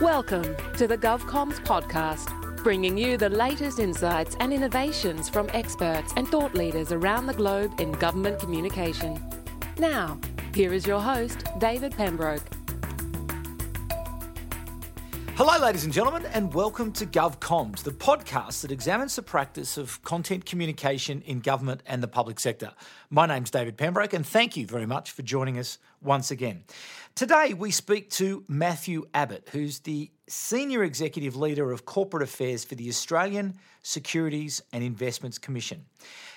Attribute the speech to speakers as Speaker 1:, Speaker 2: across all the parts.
Speaker 1: Welcome to the GovComms podcast, bringing you the latest insights and innovations from experts and thought leaders around the globe in government communication. Now, here is your host, David Pembroke.
Speaker 2: Hello, ladies and gentlemen, and welcome to GovComms, the podcast that examines the practice of content communication in government and the public sector. My name's David Pembroke, and thank you very much for joining us once again. Today, we speak to Matthew Abbott, who's the Senior Executive Leader of Corporate Affairs for the Australian Securities and Investments Commission.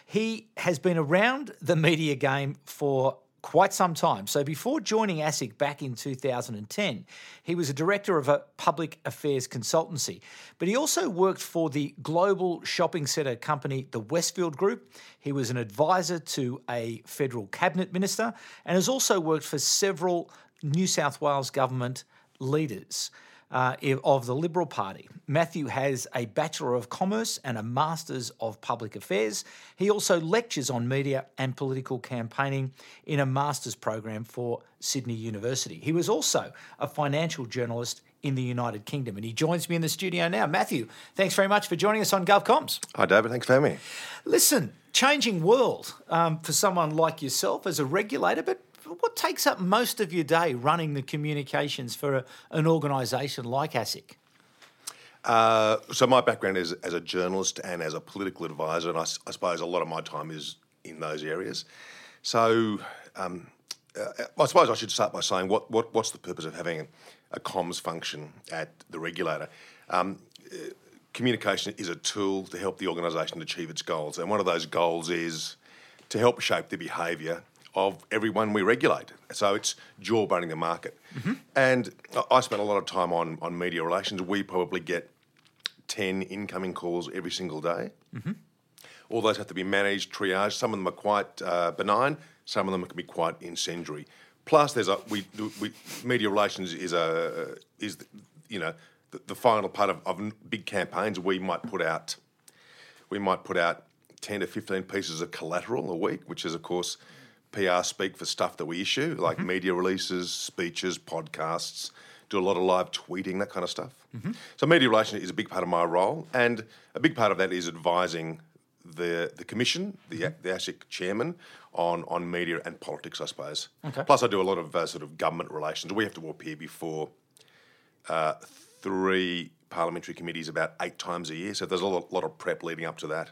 Speaker 2: He has been around the media game for quite some time. So before joining ASIC back in 2010, he was a director of a public affairs consultancy. But he also worked for the global shopping centre company, the Westfield Group. He was an advisor to a federal cabinet minister and has also worked for several New South Wales government leaders uh, of the Liberal Party. Matthew has a Bachelor of Commerce and a Master's of Public Affairs. He also lectures on media and political campaigning in a Master's program for Sydney University. He was also a financial journalist in the United Kingdom, and he joins me in the studio now. Matthew, thanks very much for joining us on GovComms.
Speaker 3: Hi, David. Thanks for having me.
Speaker 2: Listen, changing world um, for someone like yourself as a regulator, but what takes up most of your day running the communications for a, an organisation like ASIC?
Speaker 3: Uh, so my background is as a journalist and as a political advisor, and I, I suppose a lot of my time is in those areas. So um, uh, I suppose I should start by saying what, what what's the purpose of having a comms function at the regulator? Um, uh, communication is a tool to help the organisation achieve its goals, and one of those goals is to help shape the behaviour of everyone we regulate. So it's jawboning the market. Mm-hmm. And I spent a lot of time on, on media relations. We probably get 10 incoming calls every single day. Mm-hmm. All those have to be managed, triaged. Some of them are quite uh, benign, some of them can be quite incendiary. Plus, there's a we, we media relations is a is you know the, the final part of, of big campaigns. We might put out we might put out ten to fifteen pieces of collateral a week, which is of course PR speak for stuff that we issue, like mm-hmm. media releases, speeches, podcasts, do a lot of live tweeting, that kind of stuff. Mm-hmm. So media relations is a big part of my role, and a big part of that is advising the the commission, the mm-hmm. the ASIC chairman, on on media and politics, I suppose. Okay. Plus, I do a lot of uh, sort of government relations. We have to appear before uh, three parliamentary committees about eight times a year, so there's a lot, lot of prep leading up to that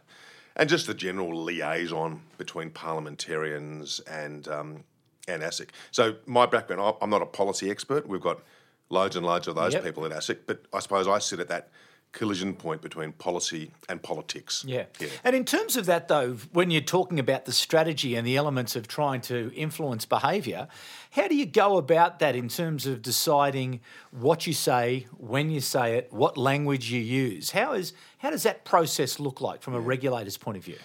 Speaker 3: and just the general liaison between parliamentarians and um, and ASIC. So my background, I'm not a policy expert. We've got loads and loads of those yep. people at ASIC, but I suppose I sit at that collision point between policy and politics.
Speaker 2: Yeah. yeah. And in terms of that, though, when you're talking about the strategy and the elements of trying to influence behaviour, how do you go about that in terms of deciding what you say, when you say it, what language you use? How is how does that process look like from a regulator's point of view?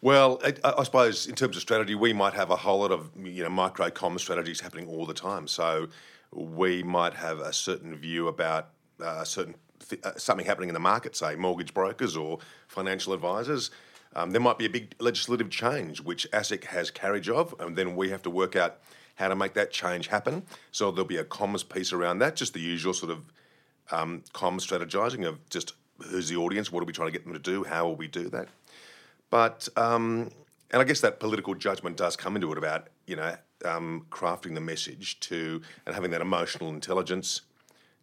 Speaker 3: Well, I, I, suppose in terms of strategy, we might have a whole lot of you know micro com strategies happening all the time. So we might have a certain view about uh, a certain th- uh, something happening in the market, say mortgage brokers or financial advisors. Um, there might be a big legislative change which ASIC has carriage of, and then we have to work out how to make that change happen. So there'll be a comms piece around that, just the usual sort of um, comms strategizing of just who's the audience, what are we trying to get them to do, how will we do that. But um, and I guess that political judgment does come into it about you know um, crafting the message to and having that emotional intelligence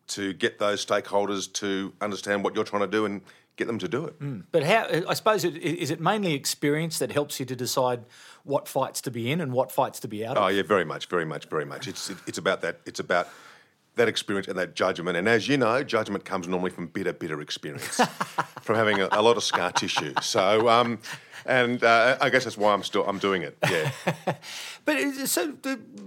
Speaker 3: to get those stakeholders to understand what you're trying to do and get them to do it.
Speaker 2: Mm. But how? I suppose it, is it mainly experience that helps you to decide what fights to be in and what fights to be out
Speaker 3: of?
Speaker 2: Oh
Speaker 3: yeah, very much, very much, very much. It's it, it's about that. It's about that experience and that judgment. And as you know, judgment comes normally from bitter, bitter experience, from having a, a, lot of scar tissue. So, um, and uh, I guess that's why I'm still I'm doing it. Yeah.
Speaker 2: but so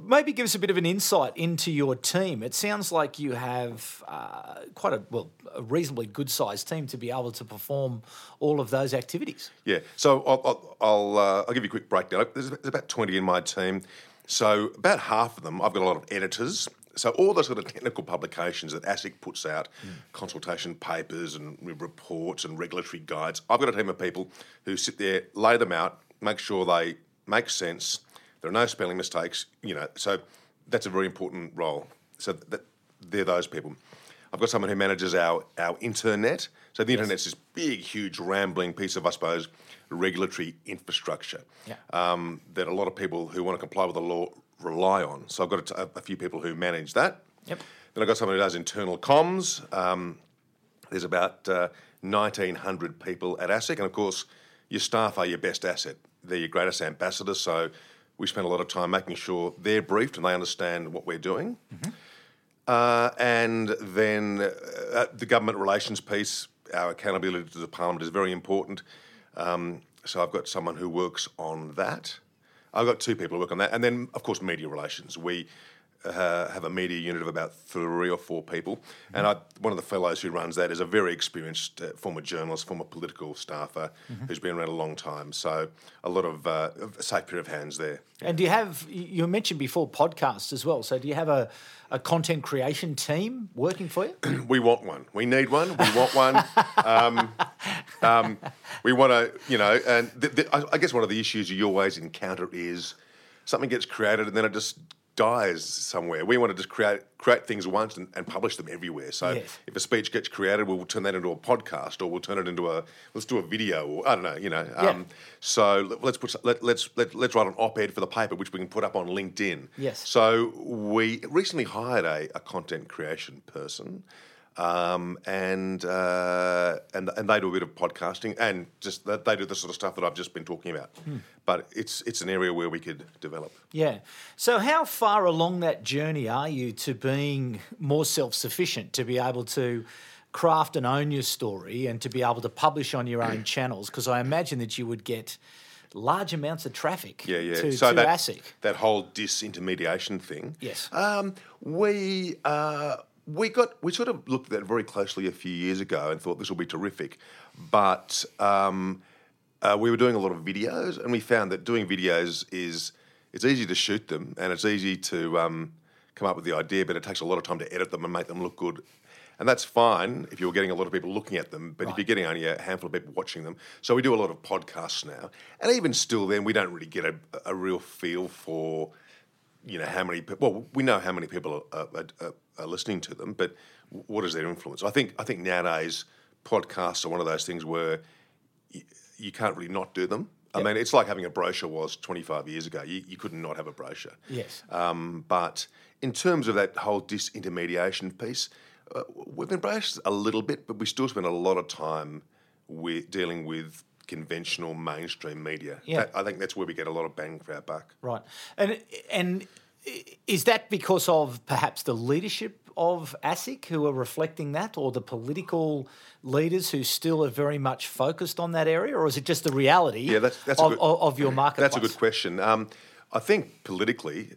Speaker 2: maybe give us a bit of an insight into your team. It sounds like you have uh, quite a well a reasonably good sized team to be able to perform all of those activities.
Speaker 3: Yeah. So I'll I'll, I'll, uh, I'll give you a quick breakdown. There's, about twenty in my team. So about half of them, I've got a lot of editors so all the sort of technical publications that ASIC puts out, mm. consultation papers and reports and regulatory guides, I've got a team of people who sit there, lay them out, make sure they make sense. There are no spelling mistakes, you know. So that's a very important role. So that, they're those people. I've got someone who manages our, our internet. So the internet's this big, huge, rambling piece of, I suppose, regulatory infrastructure
Speaker 2: Yeah.
Speaker 3: um, that a lot of people who want to comply with the law rely on. So I've got a, a few people who manage that.
Speaker 2: Yep.
Speaker 3: Then I've got someone who does internal comms. Um, there's about uh, 1,900 people at ASIC, and of course, your staff are your best asset. They're your greatest ambassadors, so we spend a lot of time making sure they're briefed and they understand what we're doing. Uh, and then uh, the government relations piece, our accountability to the parliament is very important. Um, so I've got someone who works on that. I've got two people who work on that, and then of course media relations. We uh, have a media unit of about three or four people, and I, one of the fellows who runs that is a very experienced uh, former journalist, former political staffer who's been around a long time. So a lot of uh, a safe pair of hands there.
Speaker 2: And do you have, you mentioned before podcasts as well. So do you have a, a content creation team working for you?
Speaker 3: we want one. We need one. We want one. um, um, we want to, you know, and th- th- I I guess one of the issues you always encounter is something gets created and then it just dies somewhere. We want to just create create things once and, and publish them everywhere. So
Speaker 2: Yes.
Speaker 3: if a speech gets created, we'll turn that into a podcast or we'll turn it into a let's do a video or I don't know, you know. Um, So let- let's put let, let's let, let's write an op-ed for the paper which we can put up on LinkedIn.
Speaker 2: Yes.
Speaker 3: So we recently hired a, a content creation person, um, and uh, and and they do a bit of podcasting and just they they do the sort of stuff that I've just been talking about. But it's it's an area where we could develop.
Speaker 2: Yeah. So, how far along that journey are you to being more self sufficient, to be able to craft and own your story and to be able to publish on your own channels? Because I imagine that you would get large amounts of traffic
Speaker 3: Yeah, yeah.
Speaker 2: to,
Speaker 3: so
Speaker 2: to
Speaker 3: that
Speaker 2: ASIC.
Speaker 3: that whole disintermediation thing.
Speaker 2: Yes.
Speaker 3: Um, we uh, we got we sort of looked at that very closely a few years ago and thought this will be terrific, but um, uh, we were doing a lot of videos and we found that doing videos is it's easy to shoot them and it's easy to um, come up with the idea, but it takes a lot of time to edit them and make them look good. And that's fine if you're getting a lot of people looking at them, but if you're getting only a handful of people watching them, so we do a lot of podcasts now, and even still, then we don't really get a, a real feel for you know how many people. Well, we know how many people are, are, are, are listening to them, but what is their influence? I think I think nowadays podcasts are one of those things where you, you can't really not do them. I mean, it's like having a brochure was 25 years ago. You, you couldn't not have a brochure.
Speaker 2: Yes.
Speaker 3: Um, but in terms of that whole disintermediation piece, uh, we've embraced a little bit, but we still spend a lot of time with dealing with conventional mainstream media.
Speaker 2: Yeah.
Speaker 3: That- I think that's where we get a lot of bang for our buck.
Speaker 2: Right. And and is that because of perhaps the leadership of ASIC who are reflecting that, or the political leaders who still are very much focused on that area, or is it just the reality
Speaker 3: Yeah, that's- that's
Speaker 2: of,
Speaker 3: good-
Speaker 2: of, your market?
Speaker 3: That's a good question. Um, I think politically,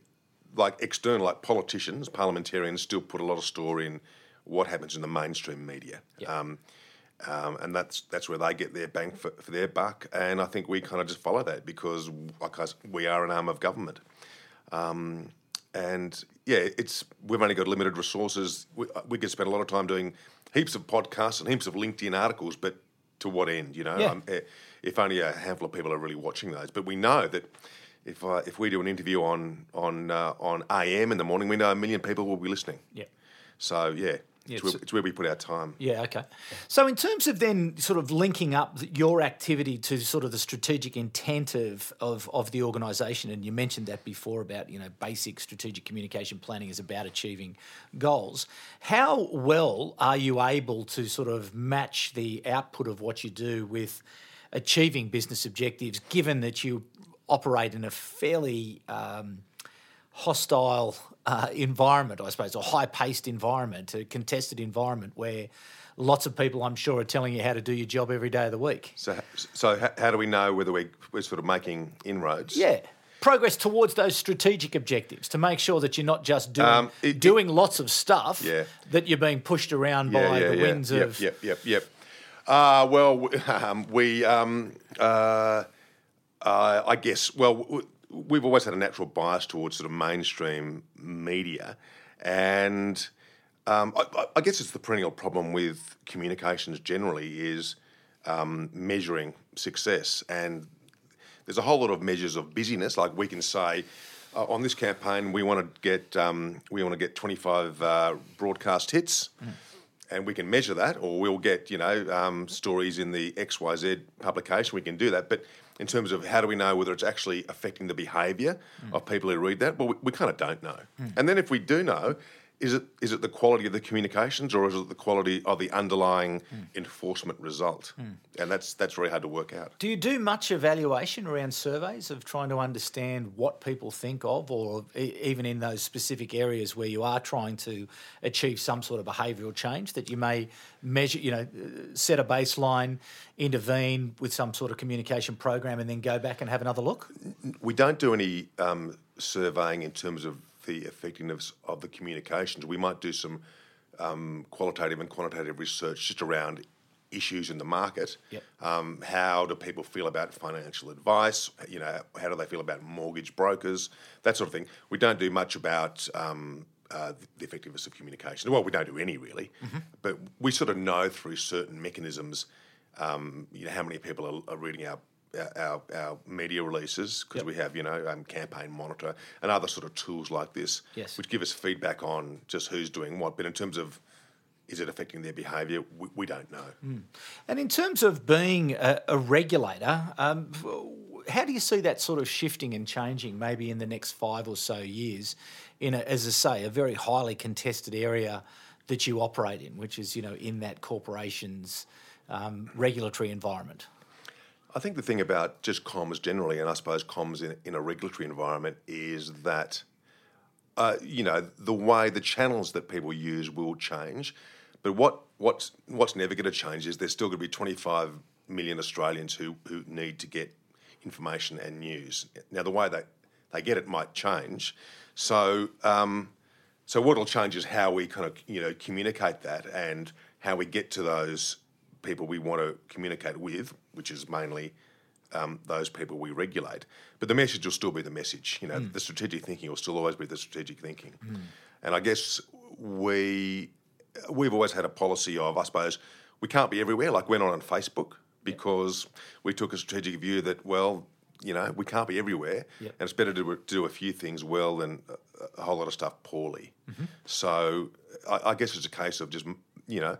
Speaker 3: like external, like politicians, parliamentarians still put a lot of store in what happens in the mainstream media.
Speaker 2: Yeah.
Speaker 3: Um, um, and that's that's where they get their bang for, for their buck. And I think we kind of just follow that because, like us, we are an arm of government. Um, and yeah, it's we've only got limited resources. We, we could spend a lot of time doing heaps of podcasts and heaps of LinkedIn articles, but to what end? You know,
Speaker 2: Yeah.
Speaker 3: um, eh, if only a handful of people are really watching those. But we know that if uh, if we do an interview on on uh, on AM in the morning, we know a million people will be listening.
Speaker 2: Yeah.
Speaker 3: So yeah,
Speaker 2: Yeah,
Speaker 3: it's, where, it's where we put our time.
Speaker 2: Yeah, okay. So, in terms of then sort of linking up your activity to sort of the strategic intent of, of, of the organisation, and you mentioned that before about, you know, basic strategic communication planning is about achieving goals. How well are you able to sort of match the output of what you do with achieving business objectives, given that you operate in a fairly um, hostile uh, environment, I suppose, a high paced environment, a contested environment where lots of people, I'm sure, are telling you how to do your job every day of the week.
Speaker 3: So so how, how do we know whether we we're sort of making inroads?
Speaker 2: Yeah. Progress towards those strategic objectives to make sure that you're not just doing,
Speaker 3: Um, it-
Speaker 2: doing lots of stuff,
Speaker 3: Yeah.
Speaker 2: that you're being pushed around by the winds of.
Speaker 3: Yep, yep, yep. Uh, well, um, we, um, uh, uh, I guess, well, we've always had a natural bias towards sort of mainstream media, and um, I, I- guess it's the perennial problem with communications generally is um, measuring success, and there's a whole lot of measures of busyness. Like we can say, uh, on this campaign, we want to get um, we want to get 25 uh, broadcast hits. and we can measure that, or we'll get you know um, stories in the X Y Z publication. We can do that, but in terms of how do we know whether it's actually affecting the behaviour mm. of people who read that? Well, we, we kind of don't know. Mm. And then if we do know, is it is it the quality of the communications or is it the quality of the underlying mm. enforcement result? Mm. And that's that's very hard to work out.
Speaker 2: Do you do much evaluation around surveys of trying to understand what people think of, or even in those specific areas where you are trying to achieve some sort of behavioural change that you may measure, you know, set a baseline, intervene with some sort of communication program, and then go back and have another look?
Speaker 3: We don't do any um, surveying in terms of the effectiveness of the communications. We might do some um, qualitative and quantitative research just around issues in the market.
Speaker 2: Yep.
Speaker 3: Um, how do people feel about financial advice? You know, how do they feel about mortgage brokers? That sort of thing. We don't do much about um, uh, the effectiveness of communication. Well, we don't do any really, mm-hmm. but we sort of know through certain mechanisms. Um, you know how many people are, are reading our our, our media releases because yep. we have you know um, campaign monitor and other sort of tools like this
Speaker 2: yes.
Speaker 3: which give us feedback on just who's doing what but in terms of is it affecting their behaviour we, we don't know
Speaker 2: mm. and in terms of being a, a regulator um, how do you see that sort of shifting and changing maybe in the next five or so years in a, as I say a very highly contested area that you operate in which is you know in that corporation's um, regulatory environment
Speaker 3: I think the thing about just comms generally, and I suppose comms in, in a regulatory environment, is that uh, you know the way the channels that people use will change, but what what's what's never going to change is there's still going to be 25 million Australians who who need to get information and news. Now the way that they get it might change, so um, so what'll change is how we kind of you know communicate that and how we get to those people we want to communicate with, which is mainly um, those people we regulate. But the message will still be the message. You know, mm. the strategic thinking will still always be the strategic thinking. Mm. And I guess we we've always had a policy of, I suppose, we can't be everywhere. Like we're not on Facebook because we took a strategic view that, well, you know, we can't be everywhere,
Speaker 2: yep.
Speaker 3: and it's better to do a few things well than a, a whole lot of stuff poorly. Mm-hmm. So I, I guess it's a case of just, you know,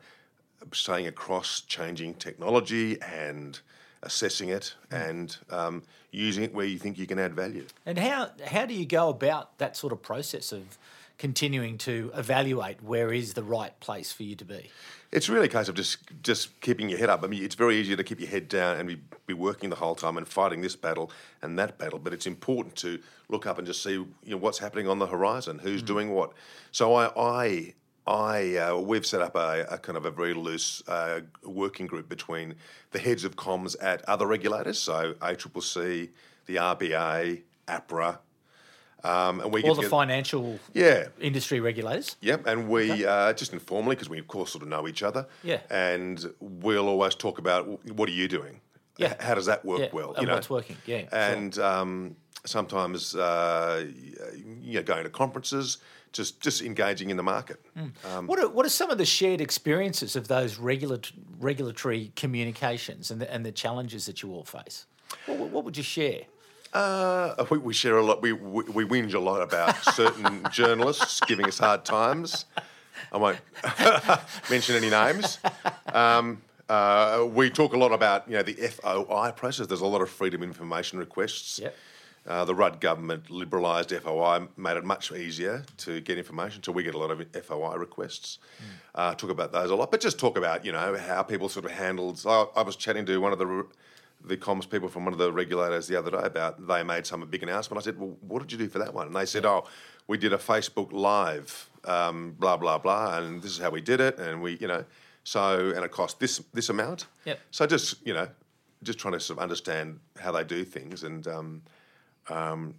Speaker 3: staying across changing technology and assessing it and um, using it where you think you can add value.
Speaker 2: And how how do you go about that sort of process of continuing to evaluate where is the right place for you to be?
Speaker 3: It's really a case of just just keeping your head up. I mean, it's very easy to keep your head down and be, be working the whole time and fighting this battle and that battle. But it's important to look up and just see you know what's happening on the horizon, who's mm. doing what. So I, I I uh, we've set up a, a, kind of a very loose uh, working group between the heads of comms at other regulators, so ACCC, the RBA, APRA, um, and we
Speaker 2: all the financial
Speaker 3: yeah
Speaker 2: industry regulators.
Speaker 3: Yep, and we okay. uh, just informally because we of course sort of know each other.
Speaker 2: Yeah,
Speaker 3: and we'll always talk about what are you doing.
Speaker 2: Yeah,
Speaker 3: how does that work
Speaker 2: yeah.
Speaker 3: well?
Speaker 2: You know, what's working? Yeah,
Speaker 3: and sure. um, sometimes uh, you know going to conferences just just engaging in the market.
Speaker 2: Mm. Um, what are what are some of the shared experiences of those regulat- regulatory communications and the, and the challenges that you all face? What, what would you share?
Speaker 3: Uh, we, we, share a lot. We, we, we whinge a lot about certain journalists giving us hard times. I won't mention any names. Um, uh, we talk a lot about you know the FOI process. There's a lot of freedom information requests.
Speaker 2: Yep.
Speaker 3: Uh, the Rudd government liberalised FOI, made it much easier to get information. So we get a lot of FOI requests. Mm. Uh, talk about those a lot, but just talk about you know how people sort of handled. I, I was chatting to one of the the comms people from one of the regulators the other day about they made some big announcement. I said, "Well, what did you do for that one?" And they said, "Oh, we did a Facebook Live, um, blah blah blah, and this is how we did it, and we, you know, so and it cost this this amount.
Speaker 2: Yep.
Speaker 3: So just you know, just trying to sort of understand how they do things and." Um, um,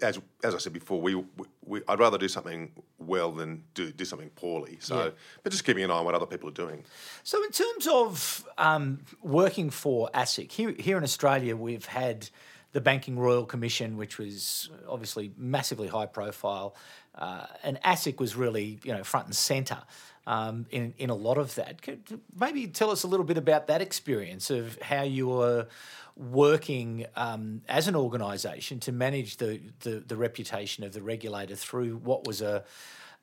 Speaker 3: as as I said before, we, we, I'd rather do something well than do do something poorly. So, yeah. but just keeping an eye on what other people are doing.
Speaker 2: So, in terms of um, working for ASIC here here in Australia, we've had the Banking Royal Commission, which was obviously massively high profile, uh, and ASIC was really you know front and centre. Um, in in a lot of that, Could maybe tell us a little bit about that experience of how you were working um, as an organisation to manage the, the, the reputation of the regulator through what was a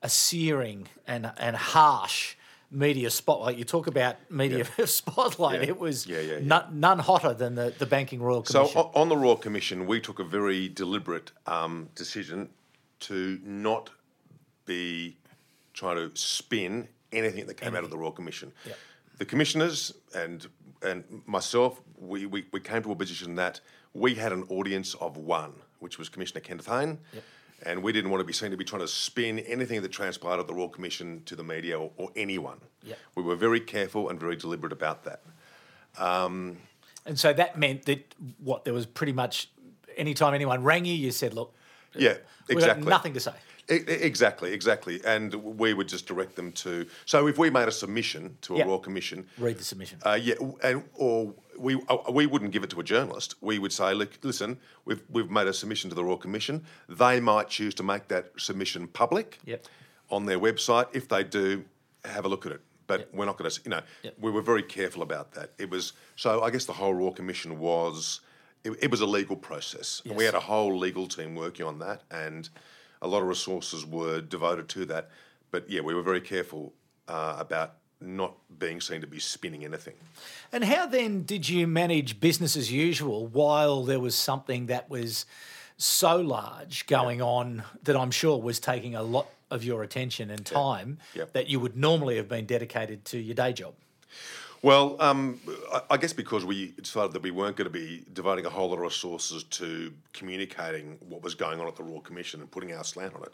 Speaker 2: a searing and and harsh media spotlight. You talk about media spotlight.
Speaker 3: Yeah.
Speaker 2: It was
Speaker 3: Yeah, yeah, yeah.
Speaker 2: None, hotter than the, the Banking Royal Commission.
Speaker 3: So on the Royal Commission, we took a very deliberate um, decision to not be trying to spin anything that came out of the Royal Commission.
Speaker 2: Yeah.
Speaker 3: The commissioners and and myself, we, we, we came to a position that we had an audience of one, which was Commissioner Kenneth Hayne. And we didn't want to be seen to be trying to spin anything that transpired at the Royal Commission to the media or, or anyone.
Speaker 2: Yep.
Speaker 3: We were very careful and very deliberate about that.
Speaker 2: Um, and so that meant that what there was pretty much anytime anyone rang you, you said, "Look,
Speaker 3: Yeah,
Speaker 2: we've
Speaker 3: exactly.
Speaker 2: got nothing to say."
Speaker 3: Exactly, exactly. And we would just direct them to. So if we made a submission to a
Speaker 2: Yeah.
Speaker 3: Royal Commission,
Speaker 2: Read the submission.
Speaker 3: uh, yeah, and or we uh, we wouldn't give it to a journalist. We would say, look, listen, we've we've made a submission to the Royal Commission. They might choose to make that submission public
Speaker 2: Yep.
Speaker 3: on their website. If they do, have a look at it. But we're not going to, you know,
Speaker 2: Yep.
Speaker 3: we were very careful about that. It was so. I guess the whole Royal Commission was. It, it was a legal process. And we had a whole legal team working on that, and a lot of resources were devoted to that. But yeah, we were very careful uh, about not being seen to be spinning anything.
Speaker 2: And how then did you manage business as usual while there was something that was so large going on that I'm sure was taking a lot of your attention and time
Speaker 3: Yep.
Speaker 2: that you would normally have been dedicated to your day job?
Speaker 3: Well, um, I, guess because we decided that we weren't going to be devoting a whole lot of resources to communicating what was going on at the Royal Commission and putting our slant on it.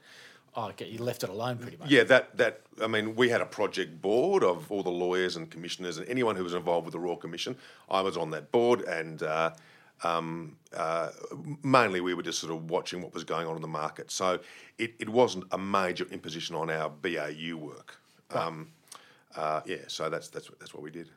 Speaker 2: Oh, okay, you left it alone pretty much.
Speaker 3: Yeah, that that I mean, we had a project board of all the lawyers and commissioners and anyone who was involved with the Royal Commission. I was on that board, and uh, um, uh, mainly we were just sort of watching what was going on in the market. So it, it wasn't a major imposition on our BAU work. Um, uh, yeah, so that's that's what- that's what we did.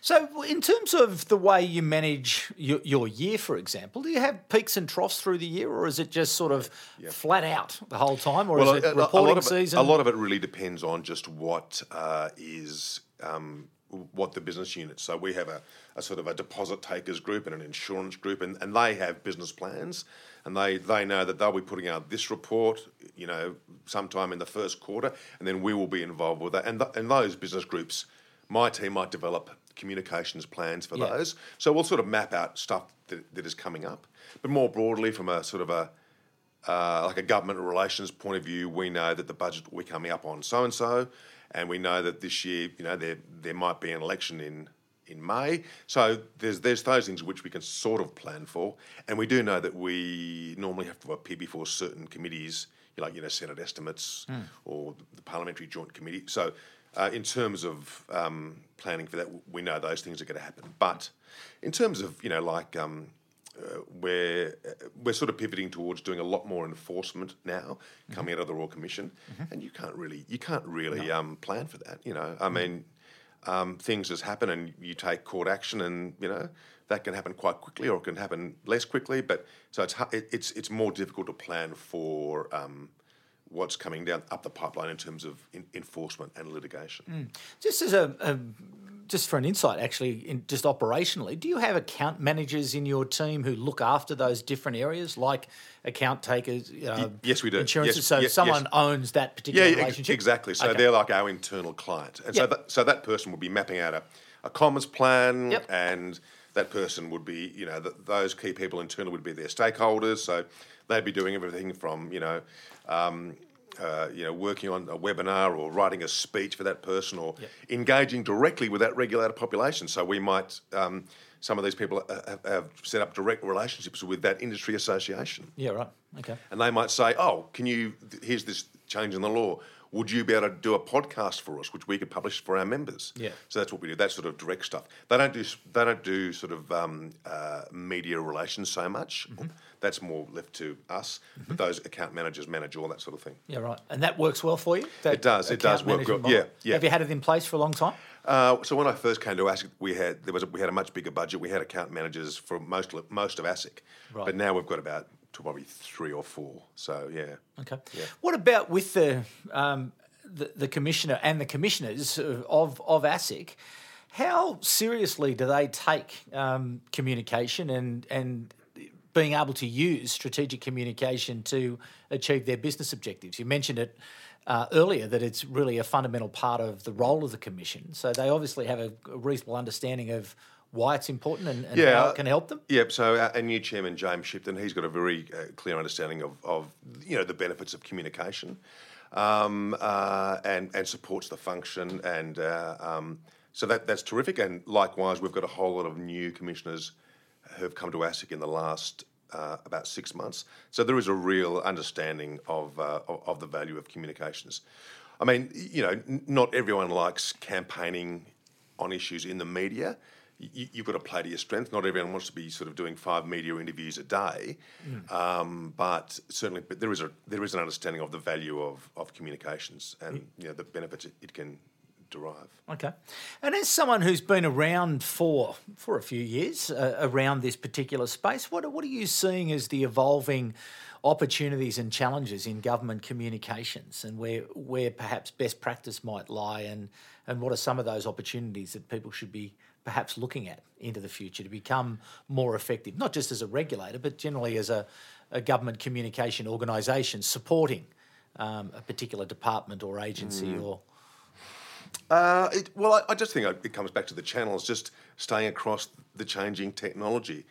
Speaker 2: So, in terms of the way you manage your, your year, for example, do you have peaks and troughs through the year, or is it just sort of flat out the whole time, or is it
Speaker 3: a- a,
Speaker 2: reporting
Speaker 3: lot of
Speaker 2: season?
Speaker 3: A lot of it really depends on just what uh, is um, what the business unit. So we have a, a sort of a deposit takers group and an insurance group, and, and they have business plans, and they they know that they'll be putting out this report, you know, sometime in the first quarter, and then we will be involved with that. And th- and those business groups, my team might develop communications plans for
Speaker 2: Yeah.
Speaker 3: those. So we'll sort of map out stuff that, that is coming up, but more broadly from a sort of a uh, like a government relations point of view, we know that the budget we're coming up on so and so, and we know that this year, you know, there there might be an election in in May. So there's there's those things which we can sort of plan for, and we do know that we normally have to appear before certain committees, like you know Senate estimates or the Parliamentary Joint Committee. So. Uh, in terms of um, planning for that, we know those things are going to happen. But in terms of you know, like um, uh, we're uh, we're sort of pivoting towards doing a lot more enforcement now, coming out of the Royal Commission, and you can't really you can't really um, plan for that. You know, I mean, um, things just happen, and you take court action, and you know that can happen quite quickly, or it can happen less quickly. But so it's it's it's more difficult to plan for. Um, What's coming down up the pipeline in terms of in, enforcement and litigation?
Speaker 2: Just as a, a just for an insight, actually, in, just operationally, do you have account managers in your team who look after those different areas, like account takers? Uh,
Speaker 3: yes, we do.
Speaker 2: Insurances.
Speaker 3: Yes,
Speaker 2: so
Speaker 3: yes,
Speaker 2: someone
Speaker 3: yes.
Speaker 2: owns that particular
Speaker 3: Yeah,
Speaker 2: relationship.
Speaker 3: exactly. So
Speaker 2: Okay.
Speaker 3: they're like our internal client, and
Speaker 2: Yeah.
Speaker 3: so that so that person would be mapping out a, a commerce plan,
Speaker 2: Yep.
Speaker 3: and that person would be, you know, th those key people internally would be their stakeholders. So they'd be doing everything from, you know. Um, uh, you know, working on a webinar or writing a speech for that person, or engaging directly with that regulated population. So we might, um, some of these people uh, have, have set up direct relationships with that industry association.
Speaker 2: Yeah. Right. Okay.
Speaker 3: And they might say, "Oh, can you? Here's this change in the law. Would you be able to do a podcast for us, which we could publish for our members?"
Speaker 2: Yeah.
Speaker 3: So that's what we do. That sort of direct stuff. They don't do. They don't do sort of um, uh, media relations so much.
Speaker 2: Mm-hmm.
Speaker 3: That's more left to us. But those account managers manage all that sort of thing.
Speaker 2: Yeah. Right. And that works well for you.
Speaker 3: It does, it does work well. Yeah, yeah.
Speaker 2: Have you had it in place for a long time?
Speaker 3: Uh, so when I first came to ASIC, we had there was a, we had a much bigger budget. We had account managers for most of- most of ASIC,
Speaker 2: Right.
Speaker 3: but now we've got about probably three or four. So yeah.
Speaker 2: Okay. What about with the, um, the the commissioner and the commissioners of of ASIC? How seriously do they take um, communication and and being able to use strategic communication to achieve their business objectives. You mentioned it uh, earlier that it's really a fundamental part of the role of the commission. So they obviously have a, a reasonable understanding of why it's important and, and
Speaker 3: Yeah,
Speaker 2: how it can help them.
Speaker 3: Yep. So our, our new chairman, James Shipton, he's got a very uh, clear understanding of, of you know the benefits of communication, um, uh, and and supports the function, and uh, um, so that that's terrific. And likewise, we've got a whole lot of new commissioners have come to ASIC in the last. Uh, about six months, so there is a real understanding of, uh, of the value of communications. I mean, you know, not everyone likes campaigning on issues in the media. You, you've got to play to your strength. Not everyone wants to be sort of doing five media interviews a day, um, but certainly, but there is a there is an understanding of the value of, of communications and you know the benefits it, it can derive.
Speaker 2: Okay. And as someone who's been around for for a few years uh, around this particular space, what what are you seeing as the evolving opportunities and challenges in government communications, and where where perhaps best practice might lie, and and what are some of those opportunities that people should be perhaps looking at into the future to become more effective, not just as a regulator, but generally as a, a government communication organisation supporting um, a particular department or agency or
Speaker 3: Uh, it, well, I, I just think it comes back to the channels, just staying across the changing technology,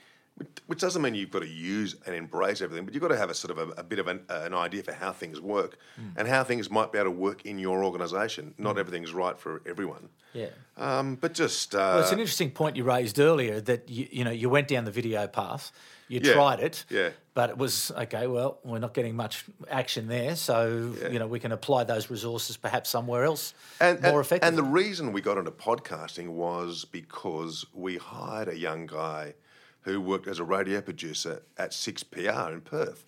Speaker 3: which, doesn't mean you've got to use and embrace everything, but you've got to have a sort of a, a bit of an, uh, an idea for how things work and how things might be able to work in your organisation. Not everything's right for everyone.
Speaker 2: yeah.
Speaker 3: Um, but just uh,
Speaker 2: Well, it's an interesting point you raised earlier that you, you know you went down the video path, you
Speaker 3: Yeah,
Speaker 2: tried it,
Speaker 3: yeah.
Speaker 2: but it was okay. Well, we're not getting much action there, so you know we can apply those resources perhaps somewhere else
Speaker 3: and,
Speaker 2: more
Speaker 3: and,
Speaker 2: effectively.
Speaker 3: And the reason we got into podcasting was because we hired a young guy who worked as a radio producer at 6PR in Perth.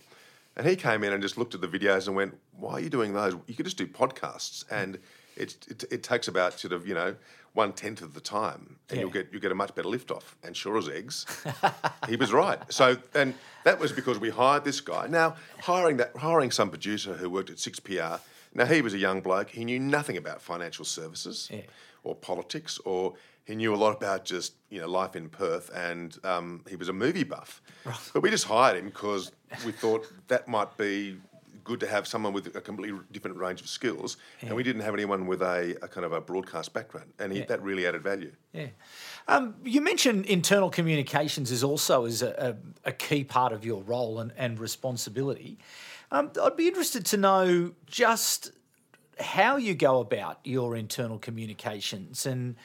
Speaker 3: And he came in and just looked at the videos and went, Why are you doing those? You could just do podcasts. And it, it, it takes about sort of, you know, one tenth of the time and you'll get you get a much better lift off. And sure as eggs, he was right. So and that was because we hired this guy. Now hiring that hiring some producer who worked at six PR. Now he was a young bloke. He knew nothing about financial services
Speaker 2: Yeah.
Speaker 3: or politics, or he knew a lot about just you know life in Perth, and um, he was a movie buff. But we just hired him because we thought that might be good to have someone with a completely different range of skills, and we didn't have anyone with a, a kind of a broadcast background, and he, that really added value.
Speaker 2: Yeah. Um, you mentioned internal communications is also is a, a, a key part of your role and, and responsibility. Um, I'd be interested to know just how you go about your internal communications and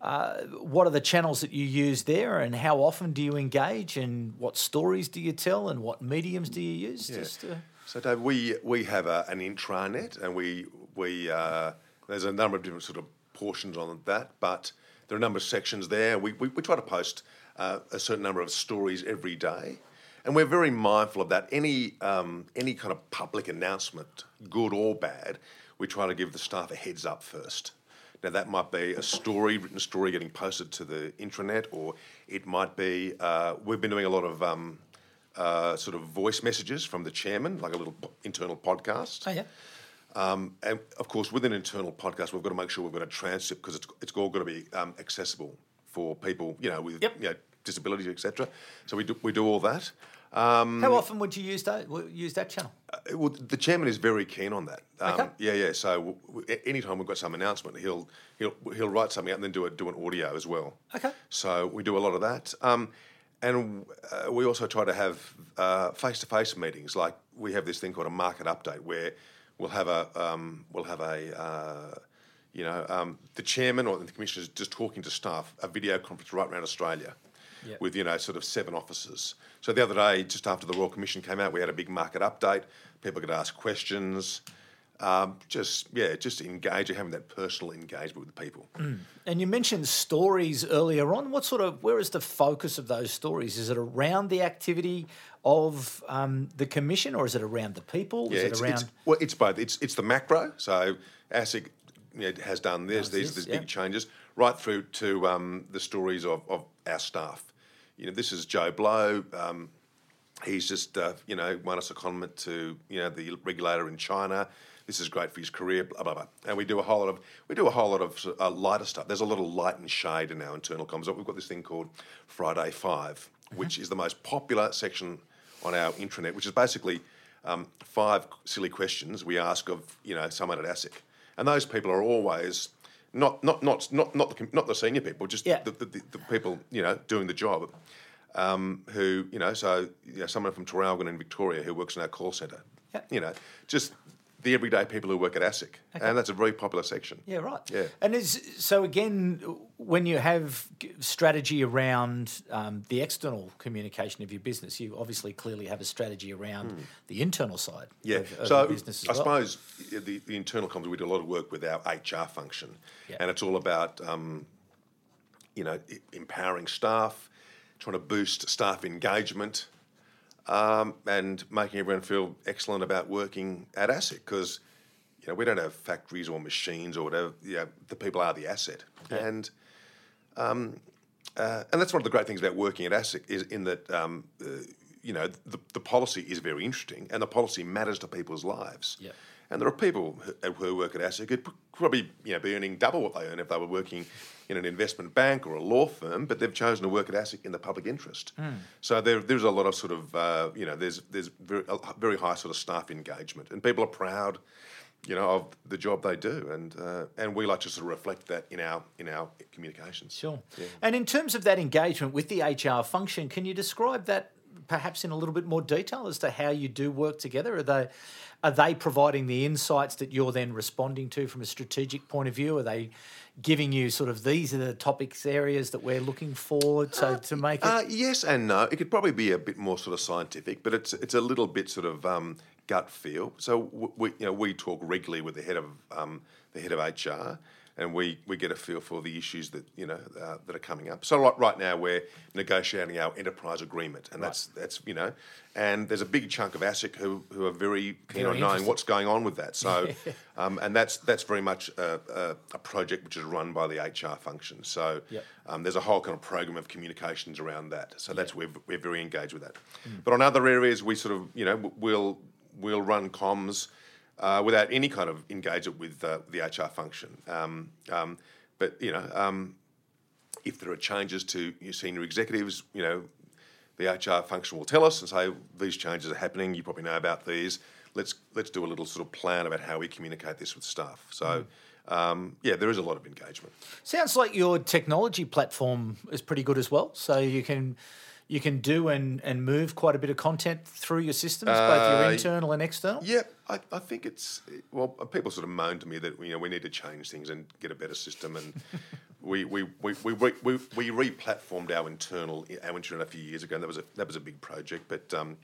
Speaker 2: uh, what are the channels that you use there and how often do you engage and what stories do you tell and what mediums do you use? Just, uh,
Speaker 3: So, Dave, we we have a, an intranet, and we we uh, there's a number of different sort of portions on that, but there are a number of sections there. We we, we try to post uh, a certain number of stories every day, and we're very mindful of that. Any um, any kind of public announcement, good or bad, we try to give the staff a heads up first. Now that might be a story, written story getting posted to the intranet, or it might be uh, we've been doing a lot of um, uh, sort of voice messages from the chairman, like a little internal podcast.
Speaker 2: oh, yeah.
Speaker 3: Um, and of course, with an internal podcast, we've got to make sure we've got a transcript because it's, it's all got to be um, accessible for people, you know, with
Speaker 2: Yep.
Speaker 3: you know, disabilities, etc. So we do, we do all that. Um,
Speaker 2: How often would you use that, use that channel?
Speaker 3: uh, well, the chairman is very keen on that. Um,
Speaker 2: Okay.
Speaker 3: Yeah, yeah. So w- anytime we've got some announcement, he'll he'll he'll write something out and then do a, do an audio as well.
Speaker 2: Okay.
Speaker 3: So we do a lot of that, um, and uh, we also try to have face to face meetings. Like we have this thing called a market update, where we'll have a um, we'll have a uh, you know um, the chairman or the commissioners just talking to staff, a video conference right around Australia
Speaker 2: Yep.
Speaker 3: with you know sort of seven officers. So the other day, just after the Royal Commission came out, we had a big market update. People could ask questions. Um, just yeah, just engaging, having that personal engagement with the people.
Speaker 2: And you mentioned stories earlier on. What sort of where is the focus of those stories? Is it around the activity of um, the commission, or is it around the people?
Speaker 3: Yeah,
Speaker 2: is it
Speaker 3: it's,
Speaker 2: around?
Speaker 3: it's well, it's both. It's it's the macro. So ASIC you know, has done this.
Speaker 2: Does
Speaker 3: These
Speaker 2: this,
Speaker 3: these big changes, right through to um, the stories of, of our staff. You know, this is Joe Blow. Um, he's just uh, you know won us a comment to you know the regulator in China. This is great for his career, blah blah blah. And we do a whole lot of we do a whole lot of uh, lighter stuff. There's a lot of light and shade in our internal comms. We've got this thing called Friday Five, which is the most popular section on our intranet, which is basically um, five silly questions we ask of you know someone at ASIC, and those people are always not not not not not the, not the senior people, just
Speaker 2: Yeah.
Speaker 3: the, the, the, the people you know doing the job. Um, who you know, so you know, someone from Traralgon in Victoria who works in our call centre.
Speaker 2: Yeah.
Speaker 3: You know, just the everyday people who work at ASIC, and that's a very popular section.
Speaker 2: Yeah, right.
Speaker 3: Yeah.
Speaker 2: And is so again, when you have strategy around um, the external communication of your business, you obviously clearly have a strategy around the internal side.
Speaker 3: Yeah.
Speaker 2: Of, of
Speaker 3: so
Speaker 2: the business as
Speaker 3: I
Speaker 2: well.
Speaker 3: suppose the, the internal comms, we do a lot of work with our HR function,
Speaker 2: Yeah.
Speaker 3: and it's all about um, you know empowering staff, trying to boost staff engagement, um, and making everyone feel excellent about working at ASIC because you know we don't have factories or machines or whatever. You know, the people are the asset, and um, uh, and that's one of the great things about working at ASIC is in that um, uh, you know the, the policy is very interesting and the policy matters to people's lives.
Speaker 2: Yeah.
Speaker 3: And there are people who, who work at ASIC who'd probably you know be earning double what they earn if they were working in an investment bank or a law firm, but they've chosen to work at ASIC in the public interest. So there, there's a lot of sort of uh, you know there's there's very, a very high sort of staff engagement, and people are proud you know, of the job they do, and uh, and we like to sort of reflect that in our in our communications.
Speaker 2: Sure. And in terms of that engagement with the HR function, can you describe that perhaps in a little bit more detail as to how you do work together? Are they are they providing the insights that you're then responding to from a strategic point of view? Are they giving you sort of these are the topics areas that we're looking for to, to make it?
Speaker 3: Uh, yes and no. It could probably be a bit more sort of scientific, but it's it's a little bit sort of um, gut feel. So we you know we talk regularly with the head of um, the head of HR, and we, we get a feel for the issues that you know uh, that are coming up. So right, right now we're negotiating our enterprise agreement, and that's that's you know, and there's a big chunk of ASIC who, who are very keen on knowing what's going on with that. So, um, and that's that's very much a, a, a project which is run by the HR function. So,
Speaker 2: Yep.
Speaker 3: um, there's a whole kind of program of communications around that. So that's we're, we're very engaged with that.
Speaker 2: Mm.
Speaker 3: But on other areas, we sort of you know we'll we'll run comms uh, without any kind of engagement with uh, the HR function. Um, um, but you know, um, if there are changes to your senior executives, you know, the HR function will tell us and say these changes are happening. You probably know about these. Let's let's do a little sort of plan about how we communicate this with staff. So. Um, yeah, there is a lot of engagement.
Speaker 2: Sounds like your technology platform is pretty good as well. So you can you can do and, and move quite a bit of content through your systems, both your
Speaker 3: Uh,
Speaker 2: internal and external.
Speaker 3: Yeah, I, I think it's well. People sort of moan to me that you know we need to change things and get a better system, and we we we we we, we, we re-platformed our internal our internet a few years ago, and that was a that was a big project, but. Um,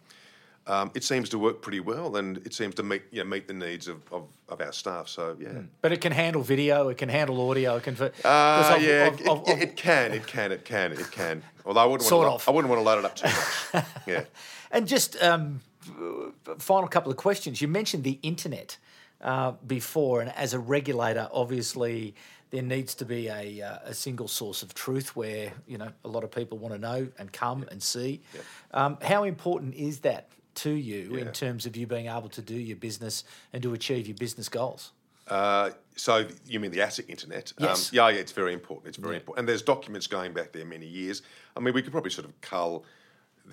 Speaker 3: um, it seems to work pretty well, and it seems to meet you know, meet the needs of, of, of our staff. So yeah,
Speaker 2: But it can handle video, it can handle audio, it can. Uh,
Speaker 3: yeah, it, it, it can, it can, it can, it can. Although I wouldn't
Speaker 2: Sort
Speaker 3: want
Speaker 2: of.
Speaker 3: to, I wouldn't want to load it up too much. yeah.
Speaker 2: And just um, final couple of questions. You mentioned the internet uh, before, and as a regulator, obviously there needs to be a, uh, a single source of truth where you know a lot of people want to know and come and see. Um, how important is that to you in terms of you being able to do your business and to achieve your business goals?
Speaker 3: Uh, so you mean the ASIC internet?
Speaker 2: Yes.
Speaker 3: Um, yeah, yeah, it's very important. It's very important. And there's documents going back there many years. I mean, we could probably sort of cull,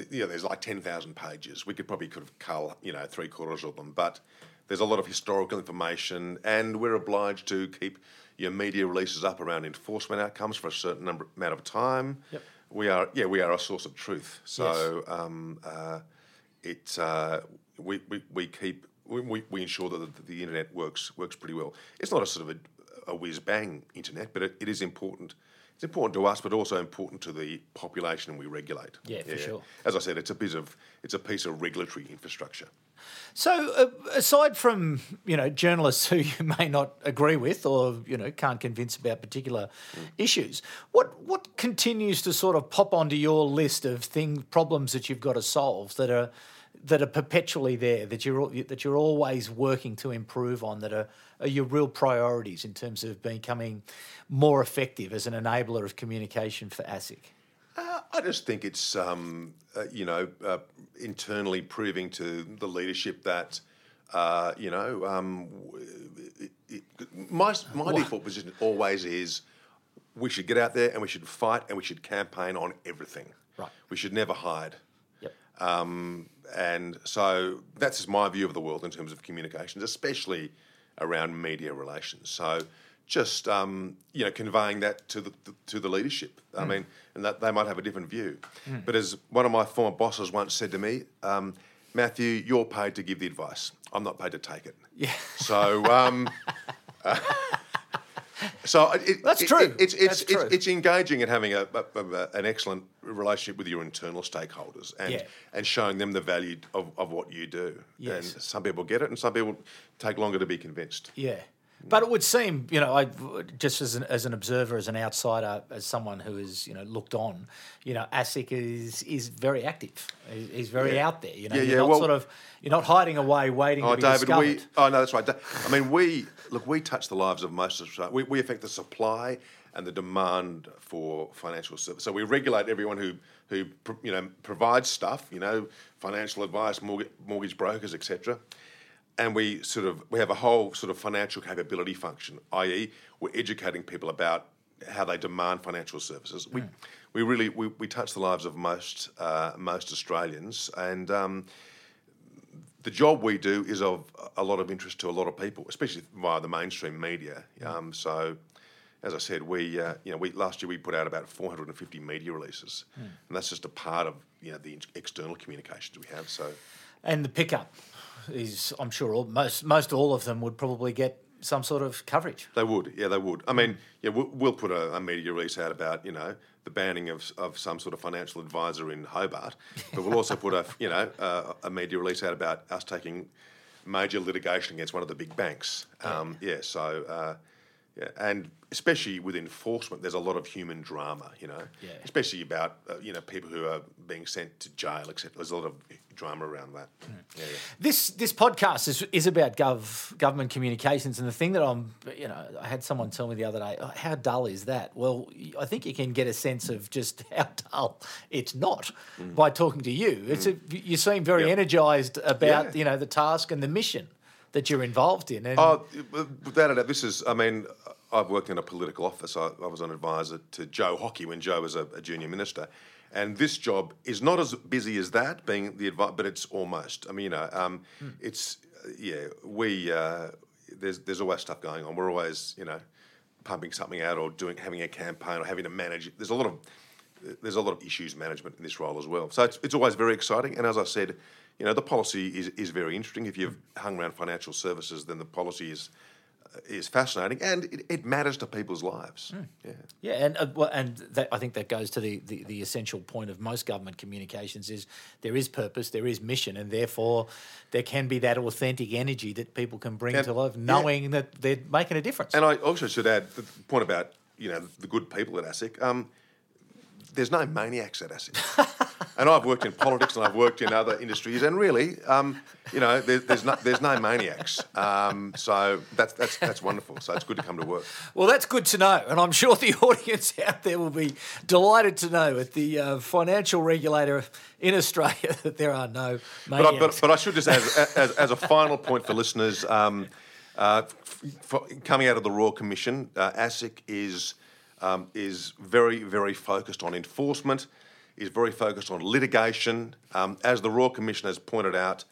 Speaker 3: you know, there's like 10,000 pages. We could probably could have cull, you know, three quarters of them. But there's a lot of historical information, and we're obliged to keep your media releases up around enforcement outcomes for a certain number amount of time.
Speaker 2: Yep.
Speaker 3: We are, yeah, we are a source of truth. So um, uh, it, uh, we, we, we keep, we, we, ensure that the, the internet works works pretty well. It's not a sort of a, a whiz bang internet, but it, it is important. It's important to us, but also important to the population we regulate.
Speaker 2: Yeah, for sure.
Speaker 3: As I said, it's a piece of it's a piece of regulatory infrastructure.
Speaker 2: So, uh, aside from you know journalists who you may not agree with or you know can't convince about particular issues, what what continues to sort of pop onto your list of thing problems that you've got to solve that are that are perpetually there that you're that you're always working to improve on that are, are your real priorities in terms of becoming more effective as an enabler of communication for ASIC.
Speaker 3: Uh, I just think it's um, uh, you know uh, internally proving to the leadership that uh, you know um, it, it, my my default position always is we should get out there and we should fight and we should campaign on everything.
Speaker 2: Right.
Speaker 3: We should never hide.
Speaker 2: Yep.
Speaker 3: Um, and so that's just my view of the world in terms of communications, especially around media relations. So just um, you know conveying that to the to the leadership. I
Speaker 2: Hmm.
Speaker 3: mean, and that they might have a different view. But as one of my former bosses once said to me, um, Matthew, you're paid to give the advice. I'm not paid to take it.
Speaker 2: Yeah.
Speaker 3: So. Um, So uh, it,
Speaker 2: That's
Speaker 3: it-
Speaker 2: true.
Speaker 3: it- it's it's,
Speaker 2: That's
Speaker 3: it's
Speaker 2: true.
Speaker 3: it's engaging and having a, a, a- an excellent relationship with your internal stakeholders and
Speaker 2: Yeah.
Speaker 3: and showing them the value of, of what you do.
Speaker 2: Yes.
Speaker 3: And some people get it, and some people take longer to be convinced.
Speaker 2: Yeah. But it would seem, you know, I just as an, as an observer, as an outsider, as someone who is, you know, looked on, you know, ASIC is is very active. He's very
Speaker 3: Yeah.
Speaker 2: out there. You know,
Speaker 3: Yeah,
Speaker 2: you're
Speaker 3: yeah,
Speaker 2: not
Speaker 3: well-
Speaker 2: sort of you're not hiding away, waiting
Speaker 3: Oh,
Speaker 2: to be
Speaker 3: David,
Speaker 2: discovered.
Speaker 3: we. Oh no, that's right. I mean, we look. We touch the lives of most of. We, we affect the supply and the demand for financial service. So we regulate everyone who who you know provides stuff. You know, financial advice, mortgage, mortgage brokers, etc. And we sort of we have a whole sort of financial capability function, i.e., we're educating people about how they demand financial services. We we really we, we touch the lives of most uh, most Australians and. Um, the job we do is of a lot of interest to a lot of people, especially via the mainstream media. Um, so, as I said, we uh, you know we last year we put out about 450 media releases, and that's just a part of you know the external communications we have. So,
Speaker 2: And the pickup is, I'm sure, all, most most all of them would probably get some sort of coverage.
Speaker 3: They would, yeah, they would. I mean, yeah, we'll, we'll put a, a media release out about you know the banning of, of some sort of financial advisor in Hobart, but we'll also put a you know a, a media release out about us taking major litigation against one of the big banks. Um, yeah, so uh, yeah, and especially with enforcement, there's a lot of human drama, you know,
Speaker 2: Yeah.
Speaker 3: especially about uh, you know people who are being sent to jail, etc. There's a lot of drama around that. Yeah, yeah.
Speaker 2: This this podcast is is about gov government communications, and the thing that I'm, you know, I had someone tell me the other day, oh, how dull is that? Well, I think you can get a sense of just how dull it's not by talking to you. It's a, you seem very
Speaker 3: Mm. Yeah.
Speaker 2: energised about you know the task and the mission that you're involved in. And
Speaker 3: Oh, without a doubt, this is. I mean, I've worked in a political office. I, I was an advisor to Joe Hockey when Joe was a, a junior minister, and this job is not as busy as that, being the advisor, but it's almost. I mean, you know, um, it's uh, yeah. We uh, there's there's always stuff going on. We're always you know pumping something out or doing having a campaign or having to manage. There's a lot of there's a lot of issues management in this role as well. So it's, it's always very exciting. And as I said, you know, the policy is, is very interesting. If you've hung around financial services, then the policy is is fascinating and it, it matters to people's lives. Yeah.
Speaker 2: Yeah, and uh, well, and that, I think that goes to the, the, the essential point of most government communications is there is purpose, there is mission, and therefore there can be that authentic energy that people can bring
Speaker 3: And-
Speaker 2: to life,
Speaker 3: yeah.
Speaker 2: knowing that they're making a difference.
Speaker 3: And I also should add the point about you know the good people at ASIC. Um, there's no maniacs at ASIC. and I've worked in politics and I've worked in other industries, and really, um, you know, there, there's no there's no maniacs. Um, so that's that's that's wonderful. So it's good to come to work.
Speaker 2: well, that's good to know, and I'm sure the audience out there will be delighted to know at the uh, financial regulator in Australia that there are no
Speaker 3: But I, but, but I should just, as, as, as a final point for listeners, um, uh, f- coming out of the Royal Commission, uh, ASIC is um, is very very focused on enforcement, is very focused on litigation. Um, as the Royal Commission has pointed out,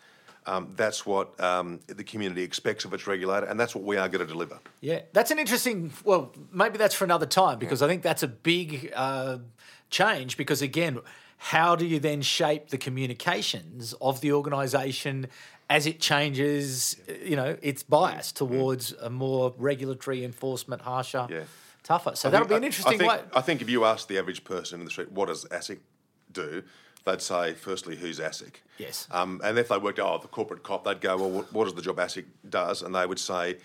Speaker 3: um, that's what um, the community expects of its regulator, and that's what we are going to deliver.
Speaker 2: Yeah, that's an interesting. Well, maybe that's for another time because I think that's a big uh, change. Because again, how do you then shape the communications of the organisation as it changes? You know, its bias towards a more regulatory enforcement, harsher,
Speaker 3: Yeah.
Speaker 2: tougher. So
Speaker 3: I
Speaker 2: that'll
Speaker 3: think-
Speaker 2: be an interesting
Speaker 3: I think,
Speaker 2: way.
Speaker 3: I think if you ask the average person in the street, what does ASIC do? They'd say, firstly, who's ASIC?
Speaker 2: Yes.
Speaker 3: Um, and if they worked, oh, the corporate cop, they'd go, well, what, what is the job ASIC does? And they would say,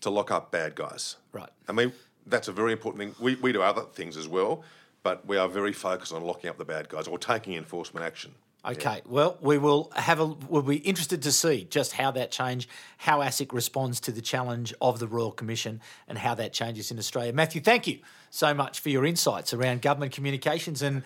Speaker 3: to lock up bad guys.
Speaker 2: Right.
Speaker 3: I mean, that's a very important thing. We, we do other things as well, but we are very focused on locking up the bad guys or taking enforcement action.
Speaker 2: Okay, well, we will have a. We'll be interested to see just how that change, how ASIC responds to the challenge of the Royal Commission, and how that changes in Australia. Matthew, thank you so much for your insights around government communications and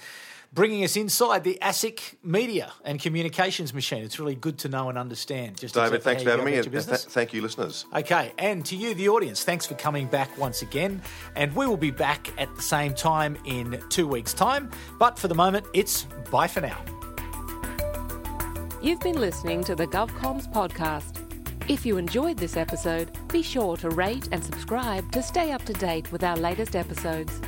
Speaker 2: bringing us inside the ASIC media and communications machine. It's really good to know and understand. Just
Speaker 3: David,
Speaker 2: exactly
Speaker 3: thanks for having me, and th- thank you, listeners.
Speaker 2: Okay, and to you, the audience, thanks for coming back once again. And we will be back at the same time in two weeks' time. But for the moment, it's bye for now.
Speaker 1: You've been listening to the GovComms podcast. If you enjoyed this episode, be sure to rate and subscribe to stay up to date with our latest episodes.